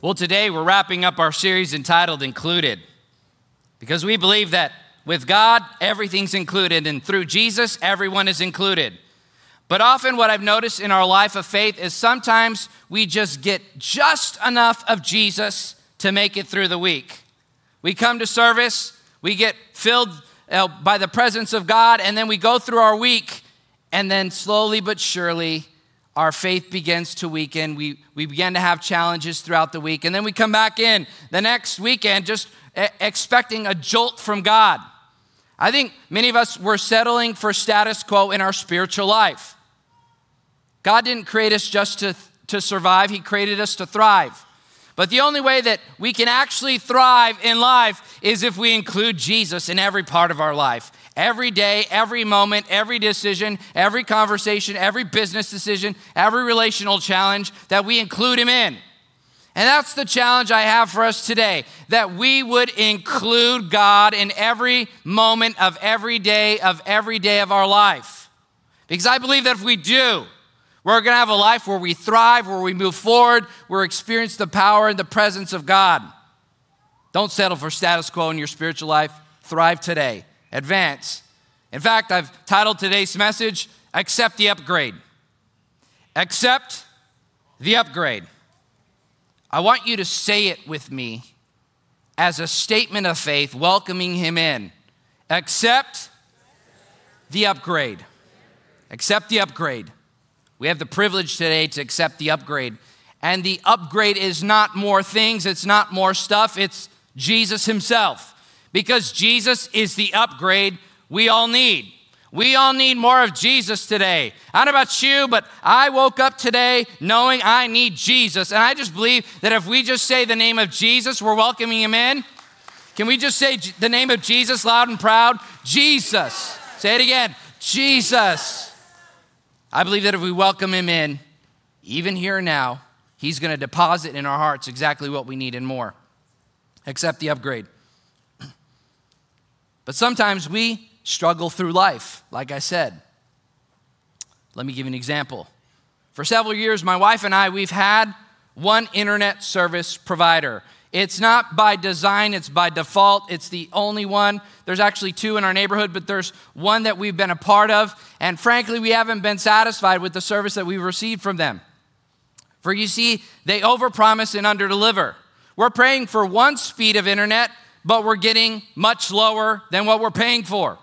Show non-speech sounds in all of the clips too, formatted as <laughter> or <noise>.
Well, today we're wrapping up our series entitled Included because we believe that with God, everything's included, and through Jesus, everyone is included. But often, what I've noticed in our life of faith is sometimes we just get just enough of Jesus to make it through the week. We come to service, we get filled uh, by the presence of God, and then we go through our week, and then slowly but surely, our faith begins to weaken. We, we begin to have challenges throughout the week. And then we come back in the next weekend just expecting a jolt from God. I think many of us were settling for status quo in our spiritual life. God didn't create us just to, to survive, He created us to thrive. But the only way that we can actually thrive in life is if we include Jesus in every part of our life. Every day, every moment, every decision, every conversation, every business decision, every relational challenge, that we include Him in. And that's the challenge I have for us today that we would include God in every moment of every day of every day of our life. Because I believe that if we do, we're going to have a life where we thrive, where we move forward, where we experience the power and the presence of God. Don't settle for status quo in your spiritual life. Thrive today advance. In fact, I've titled today's message, Accept the Upgrade. Accept the Upgrade. I want you to say it with me as a statement of faith, welcoming Him in. Accept the upgrade. Accept the upgrade. We have the privilege today to accept the upgrade. And the upgrade is not more things, it's not more stuff, it's Jesus Himself because Jesus is the upgrade we all need. We all need more of Jesus today. I don't know about you, but I woke up today knowing I need Jesus. And I just believe that if we just say the name of Jesus, we're welcoming him in. Can we just say the name of Jesus loud and proud? Jesus. Say it again Jesus. I believe that if we welcome him in, even here now, he's going to deposit in our hearts exactly what we need and more. Accept the upgrade. <clears throat> But sometimes we struggle through life, like I said. Let me give you an example. For several years, my wife and I, we've had one internet service provider. It's not by design, it's by default. It's the only one. There's actually two in our neighborhood, but there's one that we've been a part of. And frankly, we haven't been satisfied with the service that we've received from them. For you see, they overpromise and underdeliver. We're praying for one speed of internet, but we're getting much lower than what we're paying for.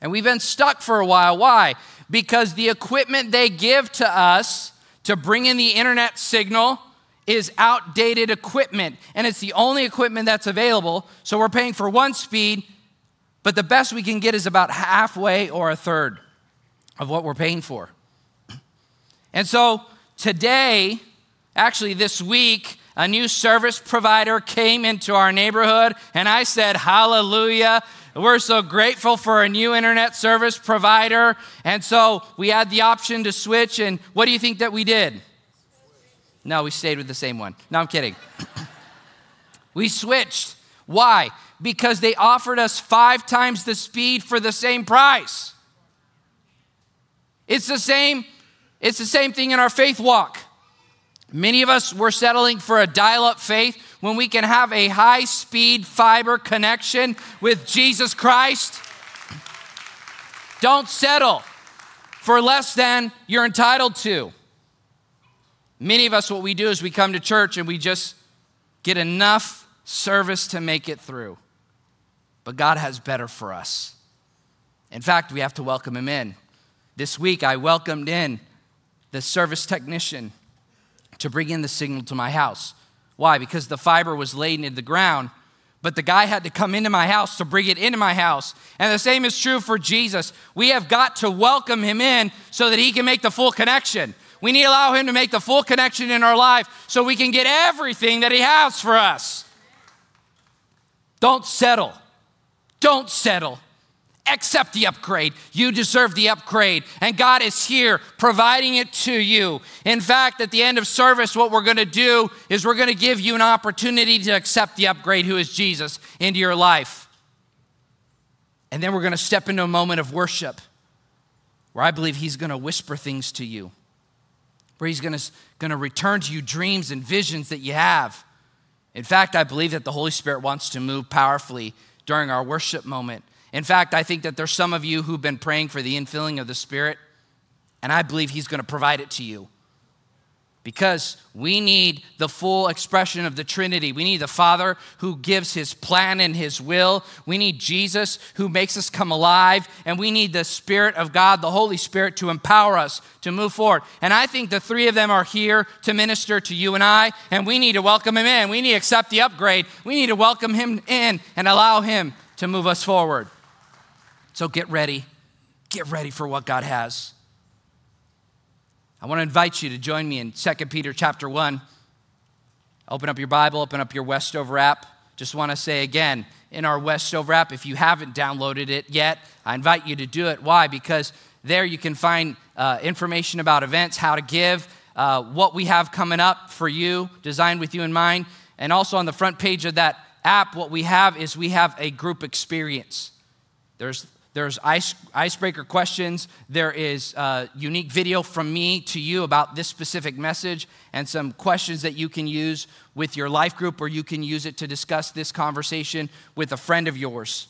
And we've been stuck for a while. Why? Because the equipment they give to us to bring in the internet signal is outdated equipment, and it's the only equipment that's available. So we're paying for one speed, but the best we can get is about halfway or a third of what we're paying for. <clears throat> And so today, actually this week, a new service provider came into our neighborhood, and I said, Hallelujah. We're so grateful for a new internet service provider. And so we had the option to switch. And what do you think that we did? No, we stayed with the same one. No, I'm kidding. <coughs> we switched. Why? Because they offered us five times the speed for the same price. It's the same, it's the same thing in our faith walk. Many of us were settling for a dial up faith when we can have a high speed fiber connection with Jesus Christ. Don't settle for less than you're entitled to. Many of us, what we do is we come to church and we just get enough service to make it through. But God has better for us. In fact, we have to welcome Him in. This week, I welcomed in the service technician to bring in the signal to my house. Why? Because the fiber was laid into the ground, but the guy had to come into my house to bring it into my house. And the same is true for Jesus. We have got to welcome him in so that he can make the full connection. We need to allow him to make the full connection in our life so we can get everything that he has for us. Don't settle. Don't settle accept the upgrade. You deserve the upgrade. And God is here providing it to you. In fact, at the end of service, what we're going to do is we're going to give you an opportunity to accept the upgrade, who is Jesus, into your life. And then we're going to step into a moment of worship where I believe He's going to whisper things to you. Where He's going to return to you dreams and visions that you have. In fact, I believe that the Holy Spirit wants to move powerfully during our worship moment. In fact, I think that there's some of you who've been praying for the infilling of the Spirit, and I believe He's going to provide it to you because we need the full expression of the Trinity. We need the Father who gives his plan and his will. We need Jesus who makes us come alive. And we need the Spirit of God, the Holy Spirit, to empower us to move forward. And I think the three of them are here to minister to you and I. And we need to welcome him in. We need to accept the upgrade. We need to welcome him in and allow him to move us forward. So get ready. Get ready for what God has. I want to invite you to join me in 2 Peter chapter 1. Open up your Bible, open up your Westover app. Just want to say again, in our Westover app, if you haven't downloaded it yet, I invite you to do it. Why? Because there you can find uh, information about events, how to give, uh, what we have coming up for you, designed with you in mind. And also on the front page of that app, what we have is we have a group experience. There's there's ice, icebreaker questions. There is a unique video from me to you about this specific message and some questions that you can use with your life group or you can use it to discuss this conversation with a friend of yours.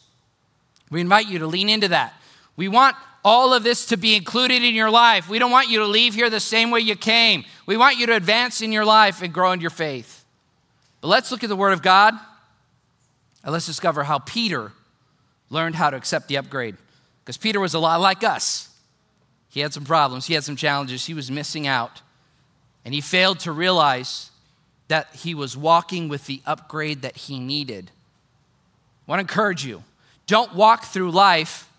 We invite you to lean into that. We want all of this to be included in your life. We don't want you to leave here the same way you came. We want you to advance in your life and grow in your faith. But let's look at the Word of God and let's discover how Peter learned how to accept the upgrade. Because Peter was a lot like us. He had some problems, he had some challenges, he was missing out. And he failed to realize that he was walking with the upgrade that he needed. I want to encourage you don't walk through life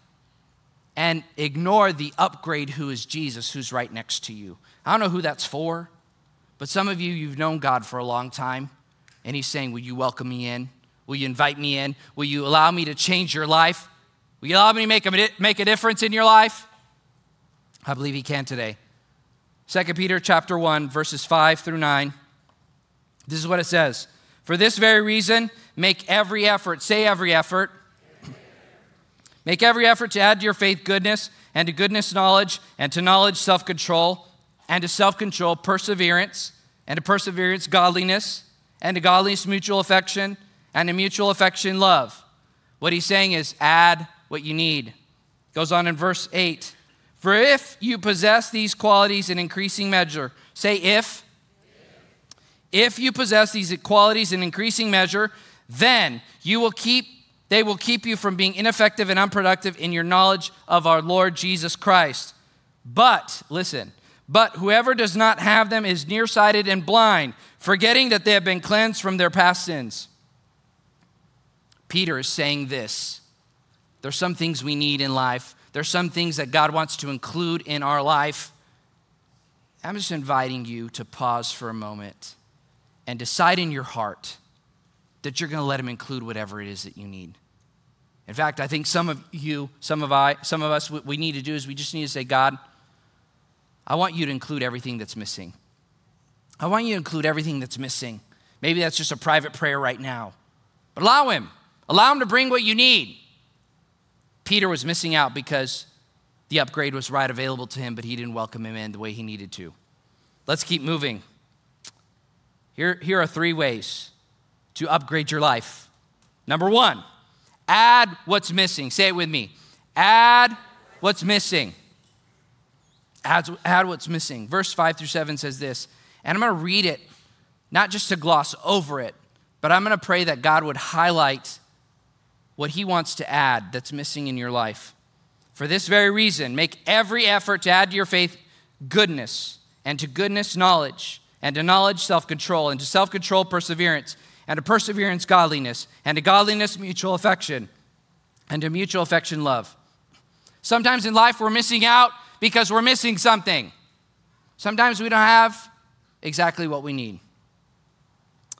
and ignore the upgrade who is Jesus, who's right next to you. I don't know who that's for, but some of you, you've known God for a long time, and He's saying, Will you welcome me in? Will you invite me in? Will you allow me to change your life? Will you allow me to make a, make a difference in your life? I believe he can today. 2 Peter chapter 1, verses 5 through 9. This is what it says. For this very reason, make every effort, say every effort. Make every effort to add to your faith goodness, and to goodness, knowledge, and to knowledge, self control, and to self control, perseverance, and to perseverance, godliness, and to godliness, mutual affection and a mutual affection love. What he's saying is add what you need. Goes on in verse 8. For if you possess these qualities in increasing measure, say if. If you possess these qualities in increasing measure, then you will keep they will keep you from being ineffective and unproductive in your knowledge of our Lord Jesus Christ. But, listen, but whoever does not have them is nearsighted and blind, forgetting that they have been cleansed from their past sins. Peter is saying this there's some things we need in life, there's some things that God wants to include in our life. I'm just inviting you to pause for a moment and decide in your heart that you're going to let him include whatever it is that you need. In fact, I think some of you, some of I, some of us what we need to do is we just need to say, God, I want you to include everything that's missing. I want you to include everything that's missing. Maybe that's just a private prayer right now. But allow him. Allow him to bring what you need. Peter was missing out because the upgrade was right available to him, but he didn't welcome him in the way he needed to. Let's keep moving. Here, here are three ways to upgrade your life. Number one, add what's missing. Say it with me. Add what's missing. Add, add what's missing. Verse 5 through 7 says this, and I'm going to read it, not just to gloss over it, but I'm going to pray that God would highlight what He wants to add that's missing in your life. For this very reason, make every effort to add to your faith goodness, and to goodness, knowledge, and to knowledge, self control, and to self control, perseverance, and to perseverance, godliness, and to godliness, mutual affection, and to mutual affection, love. Sometimes in life, we're missing out because we're missing something. Sometimes we don't have exactly what we need.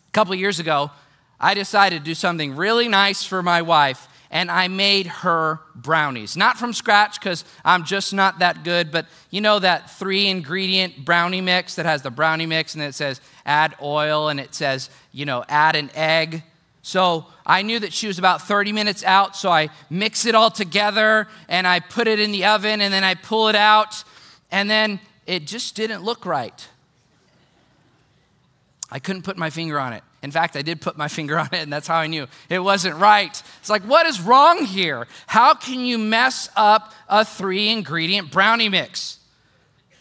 A couple years ago, I decided to do something really nice for my wife, and I made her brownies. Not from scratch, because I'm just not that good, but you know that three ingredient brownie mix that has the brownie mix and it says add oil and it says, you know, add an egg. So I knew that she was about 30 minutes out, so I mix it all together and I put it in the oven and then I pull it out, and then it just didn't look right. I couldn't put my finger on it. In fact, I did put my finger on it, and that's how I knew it wasn't right. It's like, what is wrong here? How can you mess up a three ingredient brownie mix?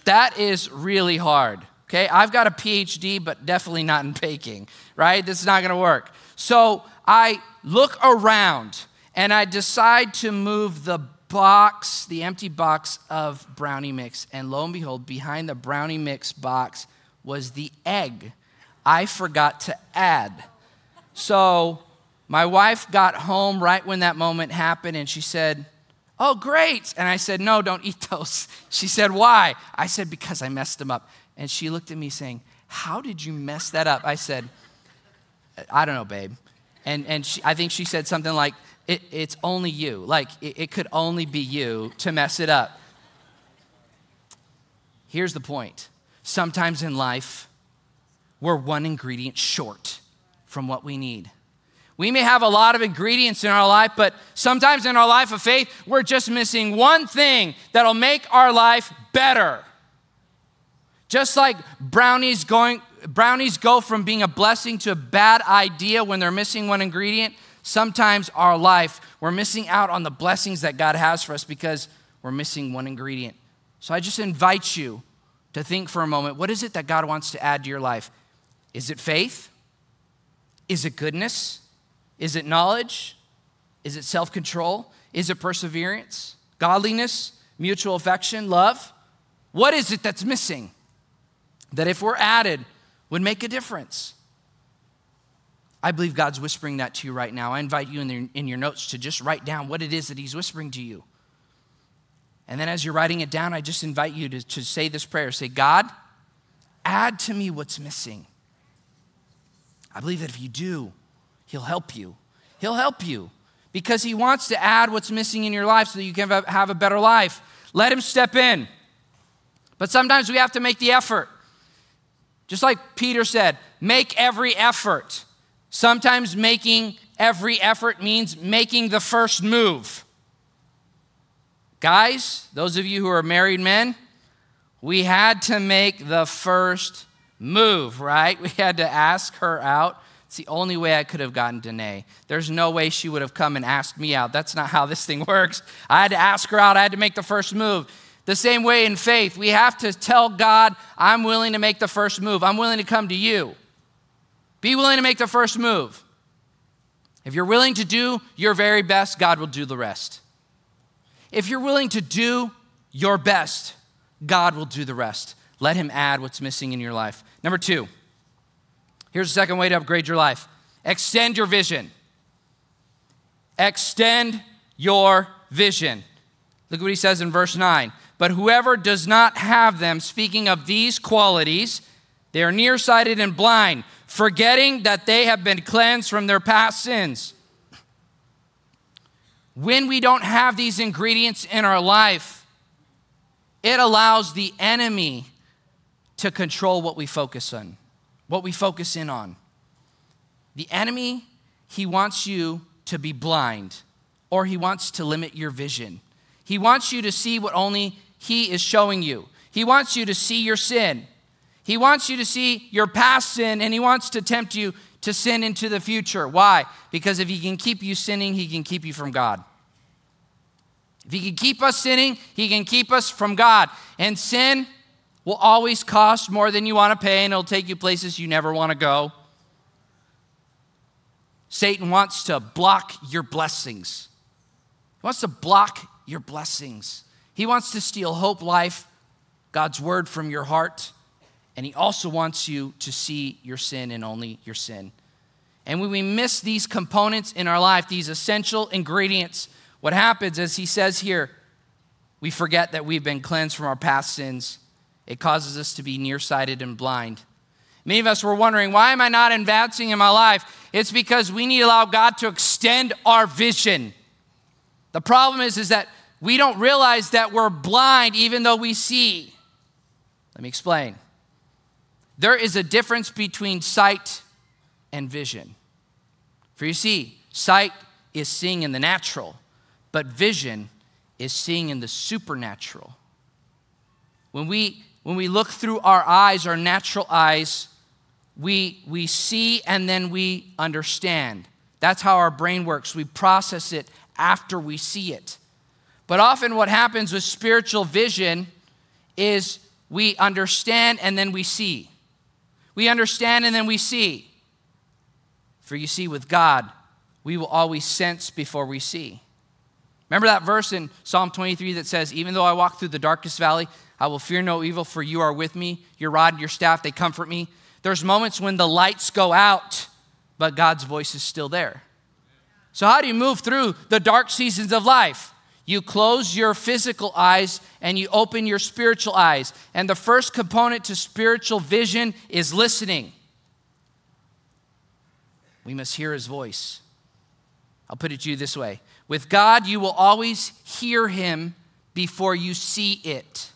That is really hard. Okay, I've got a PhD, but definitely not in baking, right? This is not gonna work. So I look around and I decide to move the box, the empty box of brownie mix. And lo and behold, behind the brownie mix box was the egg I forgot to add. So my wife got home right when that moment happened and she said, Oh, great. And I said, No, don't eat <laughs> those. She said, Why? I said, Because I messed them up. And she looked at me saying, How did you mess that up? I said, I don't know, babe. And, and she, I think she said something like, it, It's only you. Like, it, it could only be you to mess it up. Here's the point sometimes in life, we're one ingredient short from what we need. We may have a lot of ingredients in our life, but sometimes in our life of faith, we're just missing one thing that'll make our life better. Just like brownies going brownies go from being a blessing to a bad idea when they're missing one ingredient, sometimes our life we're missing out on the blessings that God has for us because we're missing one ingredient. So I just invite you to think for a moment, what is it that God wants to add to your life? Is it faith? Is it goodness? Is it knowledge? Is it self control? Is it perseverance? Godliness? Mutual affection? Love? What is it that's missing that if we're added would make a difference? I believe God's whispering that to you right now. I invite you in, the, in your notes to just write down what it is that He's whispering to you. And then as you're writing it down, I just invite you to, to say this prayer say, God, add to me what's missing. I believe that if you do, He'll help you. He'll help you because He wants to add what's missing in your life so that you can have a better life. Let Him step in. But sometimes we have to make the effort. Just like Peter said, make every effort. Sometimes making every effort means making the first move. Guys, those of you who are married men, we had to make the first move, right? <laughs> We had to ask her out. It's the only way I could have gotten Danae. There's no way she would have come and asked me out. That's not how this thing <laughs> works. I had to ask her out, I had to make the first move. The same way in faith, we have to tell God, I'm willing to make the first move. I'm willing to come to you. Be willing to make the first move. If you're willing to do your very best, God will do the rest. If you're willing to do your best, God will do the rest. Let Him add what's missing in your life. Number two, here's a second way to upgrade your life extend your vision. Extend your vision. Look what he says in verse 9. But whoever does not have them, speaking of these qualities, they are nearsighted and blind, forgetting that they have been cleansed from their past sins. When we don't have these ingredients in our life, it allows the enemy to control what we focus on, what we focus in on. The enemy, he wants you to be blind or he wants to limit your vision. He wants you to see what only he is showing you. He wants you to see your sin. He wants you to see your past sin and he wants to tempt you to sin into the future. Why? Because if he can keep you sinning, he can keep you from God. If he can keep us sinning, he can keep us from God. And sin, will always cost more than you want to pay and it'll take you places you never want to go. Satan wants to block your blessings. He wants to block your blessings. He wants to steal hope, life, God's word from your heart. And he also wants you to see your sin and only your sin. And when we miss these components in our life, these essential ingredients, what happens, as he says here, we forget that we've been cleansed from our past sins it causes us to be nearsighted and blind. Many of us were wondering, why am I not advancing in my life? It's because we need to allow God to extend our vision. The problem is, is that we don't realize that we're blind even though we see. Let me explain. There is a difference between sight and vision. For you see, sight is seeing in the natural, but vision is seeing in the supernatural. When we when we look through our eyes, our natural eyes, we, we see and then we understand. That's how our brain works. We process it after we see it. But often, what happens with spiritual vision is we understand and then we see. We understand and then we see. For you see, with God, we will always sense before we see. Remember that verse in Psalm 23 that says, Even though I walk through the darkest valley, I will fear no evil, for you are with me. Your rod and your staff, they comfort me. There's moments when the lights go out, but God's voice is still there. So, how do you move through the dark seasons of life? You close your physical eyes and you open your spiritual eyes. And the first component to spiritual vision is listening. We must hear his voice. I'll put it to you this way with God, you will always hear him before you see it.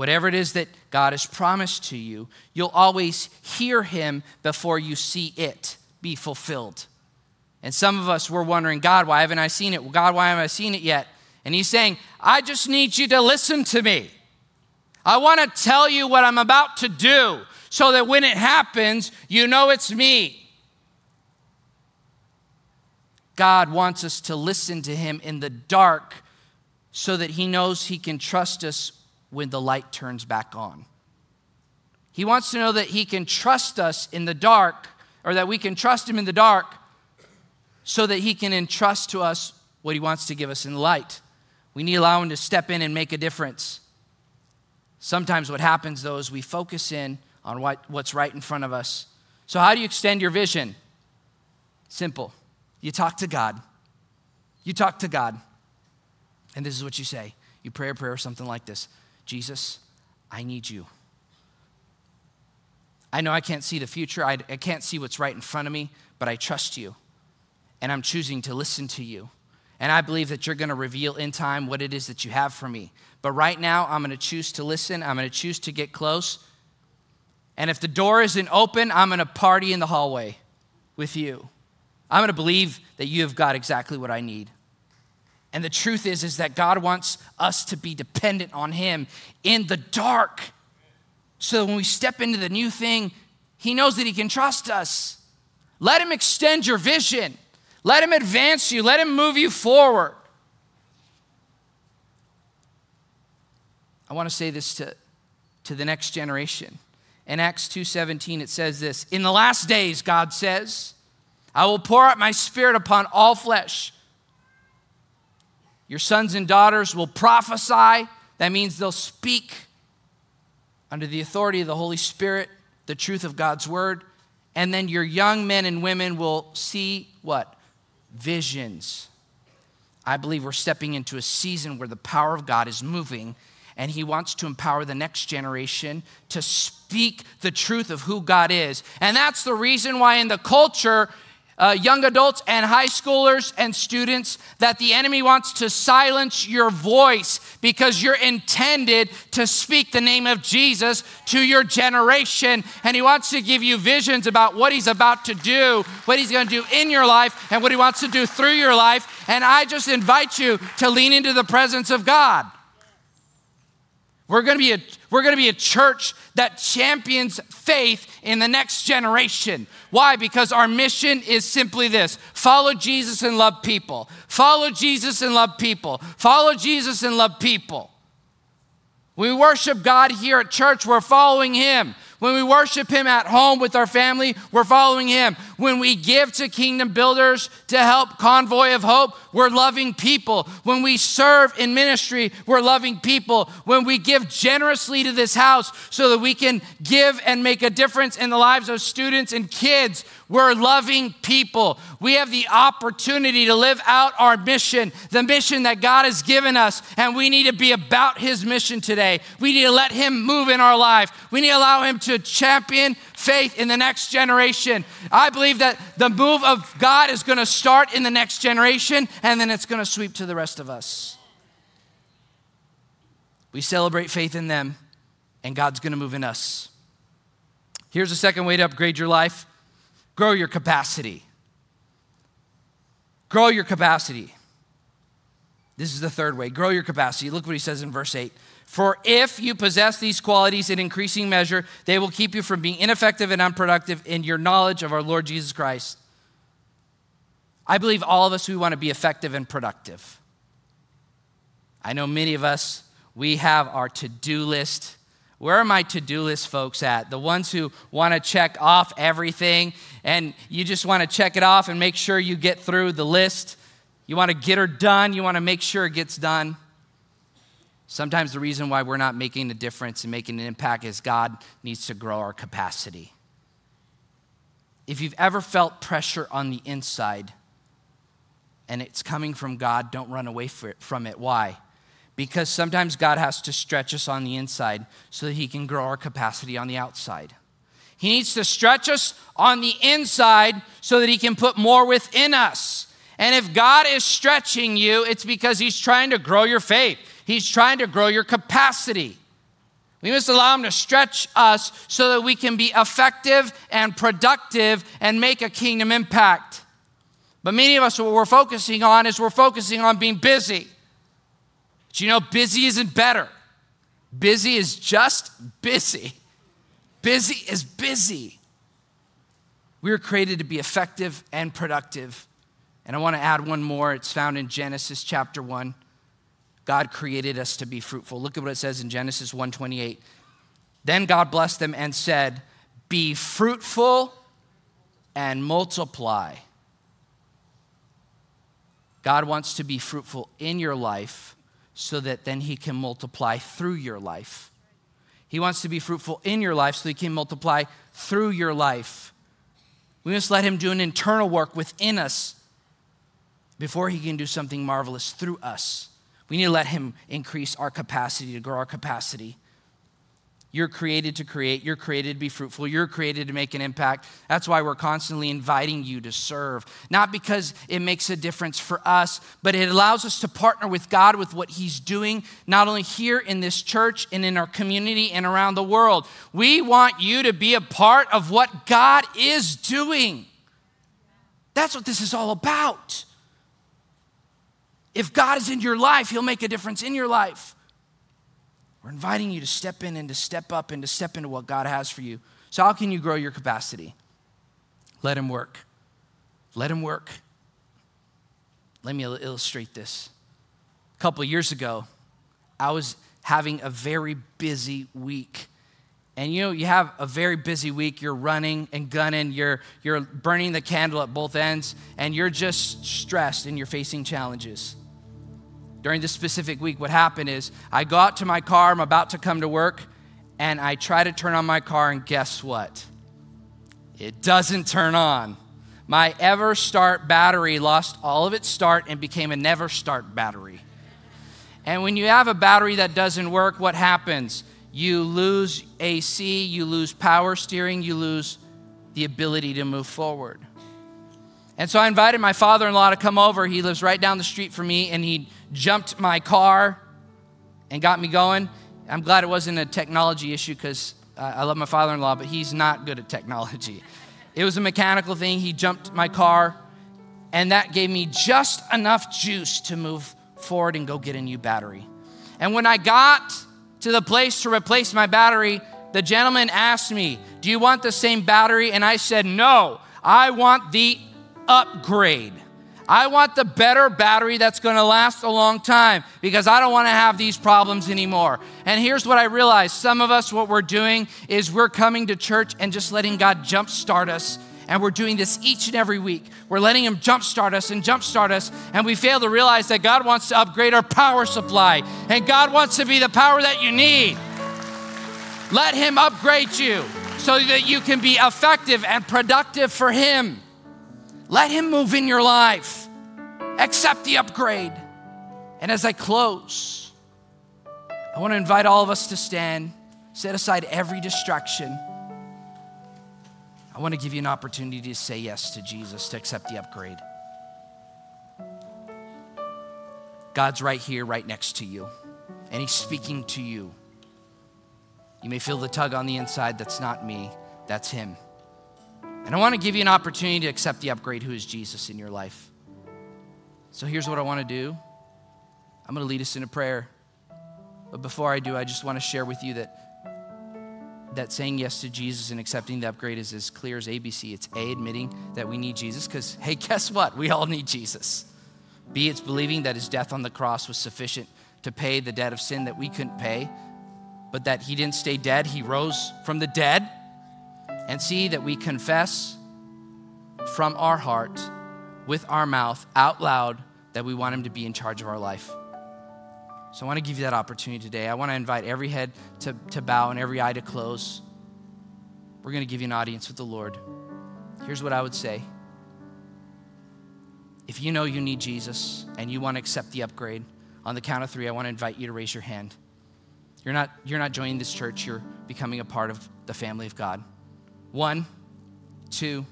Whatever it is that God has promised to you, you'll always hear him before you see it be fulfilled. And some of us were wondering, God, why haven't I seen it? God, why haven't I seen it yet? And he's saying, I just need you to listen to me. I want to tell you what I'm about to do so that when it happens, you know it's me. God wants us to listen to him in the dark so that he knows he can trust us when the light turns back on. He wants to know that he can trust us in the dark, or that we can trust him in the dark so that he can entrust to us what he wants to give us in the light. We need to allow him to step in and make a difference. Sometimes what happens though is we focus in on what, what's right in front of us. So, how do you extend your vision? Simple. You talk to God. You talk to God. And this is what you say. You pray a prayer something like this Jesus, I need you. I know I can't see the future, I, I can't see what's right in front of me, but I trust you. And I'm choosing to listen to you. And I believe that you're going to reveal in time what it is that you have for me. But right now, I'm going to choose to listen. I'm going to choose to get close. And if the door isn't open, I'm going to party in the hallway with you. I'm going to believe that you have got exactly what I need. And the truth is is that God wants us to be dependent on him in the dark. So when we step into the new thing, he knows that he can trust us. Let him extend your vision. Let him advance you. Let him move you forward. I want to say this to, to the next generation. In Acts 2:17 it says this, "In the last days God says, I will pour out my spirit upon all flesh. Your sons and daughters will prophesy. That means they'll speak under the authority of the Holy Spirit, the truth of God's word. And then your young men and women will see what? Visions. I believe we're stepping into a season where the power of God is moving and he wants to empower the next generation to speak the truth of who God is. And that's the reason why in the culture uh, young adults and high schoolers and students that the enemy wants to silence your voice because you're intended to speak the name of Jesus to your generation. And he wants to give you visions about what he's about to do, what he's going to do in your life, and what he wants to do through your life. And I just invite you to lean into the presence of God. We're to be a, we're to be a church that champions faith in the next generation. Why? Because our mission is simply this follow Jesus and love people. Follow Jesus and love people. Follow Jesus and love people. we worship God here at church, we're following Him. When we worship Him at home with our family, we're following Him. When we give to kingdom builders to help Convoy of Hope, we're loving people. When we serve in ministry, we're loving people. When we give generously to this house so that we can give and make a difference in the lives of students and kids, we're loving people. We have the opportunity to live out our mission, the mission that God has given us, and we need to be about His mission today. We need to let Him move in our life. We need to allow Him to champion faith in the next generation. I believe that the move of God is going to start in the next generation, and then it's going to sweep to the rest of us. We celebrate faith in them, and God's going to move in us. Here's a second way to upgrade your life Grow your capacity. Grow your capacity. This is the third way grow your capacity. Look what he says in verse 8. For if you possess these qualities in increasing measure, they will keep you from being ineffective and unproductive in your knowledge of our Lord Jesus Christ. I believe all of us, we want to be effective and productive. I know many of us, we have our to do list. Where are my to do list folks at? The ones who want to check off everything and you just want to check it off and make sure you get through the list. You want to get her done, you want to make sure it gets done. Sometimes the reason why we're not making a difference and making an impact is God needs to grow our capacity. If you've ever felt pressure on the inside and it's coming from God, don't run away from it. Why? Because sometimes God has to stretch us on the inside so that He can grow our capacity on the outside. He needs to stretch us on the inside so that He can put more within us. And if God is stretching you, it's because He's trying to grow your faith, He's trying to grow your capacity. We must allow Him to stretch us so that we can be effective and productive and make a kingdom impact. But many of us, what we're focusing on is we're focusing on being busy. You know, busy isn't better. Busy is just busy. Busy is busy. We were created to be effective and productive. And I want to add one more. It's found in Genesis chapter 1. God created us to be fruitful. Look at what it says in Genesis 1:28. Then God blessed them and said, "Be fruitful and multiply." God wants to be fruitful in your life so that then he can multiply through your life. He wants to be fruitful in your life so he can multiply through your life. We must let him do an internal work within us before he can do something marvelous through us. We need to let him increase our capacity, to grow our capacity. You're created to create. You're created to be fruitful. You're created to make an impact. That's why we're constantly inviting you to serve. Not because it makes a difference for us, but it allows us to partner with God with what He's doing, not only here in this church and in our community and around the world. We want you to be a part of what God is doing. That's what this is all about. If God is in your life, He'll make a difference in your life. We're inviting you to step in and to step up and to step into what God has for you. So, how can you grow your capacity? Let Him work. Let Him work. Let me illustrate this. A couple years ago, I was having a very busy week. And you know, you have a very busy week, you're running and gunning, you're, you're burning the candle at both ends, and you're just stressed and you're facing challenges during this specific week, what happened is I got to my car, I'm about to come to work, and I try to turn on my car, and guess what? It doesn't turn on. My EverStart battery lost all of its start and became a never start battery. And when you have a battery that doesn't work, what happens? You lose AC, you lose power steering, you lose the ability to move forward. And so I invited my father in law to come over. He lives right down the street from me, and he jumped my car and got me going. I'm glad it wasn't a technology issue because I love my father in law, but he's not good at technology. It was a mechanical thing. He jumped my car, and that gave me just enough juice to move forward and go get a new battery. And when I got to the place to replace my battery, the gentleman asked me, Do you want the same battery? And I said, No, I want the upgrade. I want the better battery that's going to last a long time because I don't want to have these problems anymore. And here's what I realized some of us, what we're doing is we're coming to church and just letting God jumpstart us. And we're doing this each and every week. We're letting Him jumpstart us and jumpstart us. And we fail to realize that God wants to upgrade our power supply. And God wants to be the power that you need. Let Him upgrade you so that you can be effective and productive for Him. Let Him move in your life. Accept the upgrade. And as I close, I want to invite all of us to stand, set aside every distraction. I want to give you an opportunity to say yes to Jesus, to accept the upgrade. God's right here, right next to you, and He's speaking to you. You may feel the tug on the inside. That's not me, that's Him. And I want to give you an opportunity to accept the upgrade who is Jesus in your life. So here's what I want to do I'm going to lead us in a prayer. But before I do, I just want to share with you that that saying yes to Jesus and accepting the upgrade is as clear as ABC. It's A, admitting that we need Jesus, because, hey, guess what? We all need Jesus. B, it's believing that his death on the cross was sufficient to pay the debt of sin that we couldn't pay, but that he didn't stay dead, he rose from the dead. And see that we confess from our heart, with our mouth, out loud, that we want him to be in charge of our life. So I want to give you that opportunity today. I want to invite every head to, to bow and every eye to close. We're going to give you an audience with the Lord. Here's what I would say if you know you need Jesus and you want to accept the upgrade, on the count of three, I want to invite you to raise your hand. You're not, you're not joining this church, you're becoming a part of the family of God. One, two,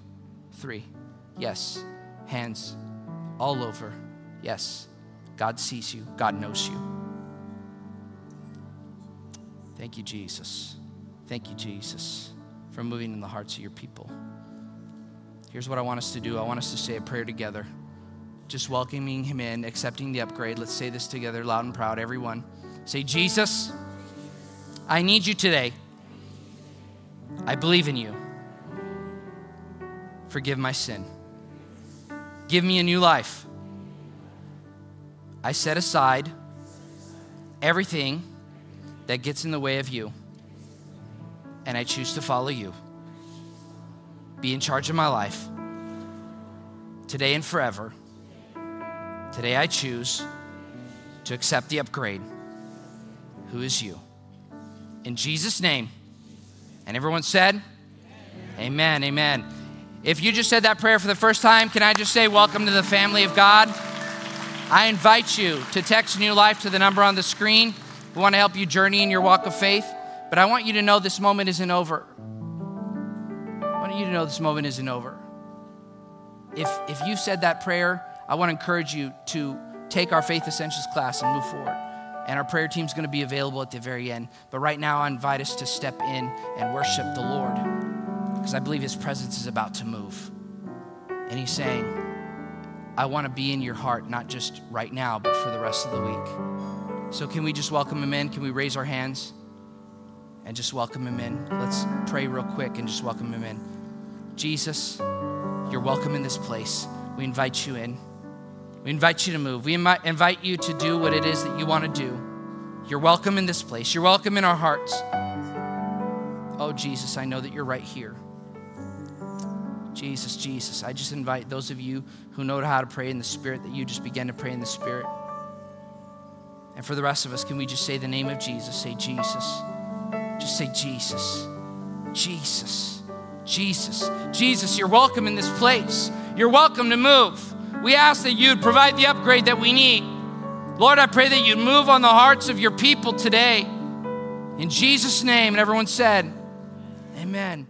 three. Yes. Hands all over. Yes. God sees you, God knows you. Thank you, Jesus. Thank you, Jesus, for moving in the hearts of your people. Here's what I want us to do I want us to say a prayer together, just welcoming Him in, accepting the upgrade. Let's say this together, loud and proud, everyone. Say, Jesus, I need you today. I believe in you. Forgive my sin. Give me a new life. I set aside everything that gets in the way of you, and I choose to follow you. Be in charge of my life today and forever. Today I choose to accept the upgrade. Who is you? In Jesus' name. And everyone said, Amen, amen. amen. If you just said that prayer for the first time, can I just say, Welcome to the family of God? I invite you to text New Life to the number on the screen. We want to help you journey in your walk of faith, but I want you to know this moment isn't over. I want you to know this moment isn't over. If, if you said that prayer, I want to encourage you to take our Faith Essentials class and move forward. And our prayer team is going to be available at the very end. But right now, I invite us to step in and worship the Lord because I believe His presence is about to move. And He's saying, I want to be in your heart, not just right now, but for the rest of the week. So, can we just welcome him in? Can we raise our hands and just welcome him in? Let's pray real quick and just welcome him in. Jesus, you're welcome in this place. We invite you in. We invite you to move. We invite you to do what it is that you want to do. You're welcome in this place. You're welcome in our hearts. Oh, Jesus, I know that you're right here. Jesus, Jesus, I just invite those of you who know how to pray in the Spirit that you just begin to pray in the Spirit. And for the rest of us, can we just say the name of Jesus? Say Jesus. Just say Jesus. Jesus. Jesus. Jesus, you're welcome in this place. You're welcome to move. We ask that you'd provide the upgrade that we need. Lord, I pray that you'd move on the hearts of your people today. In Jesus' name. And everyone said, Amen.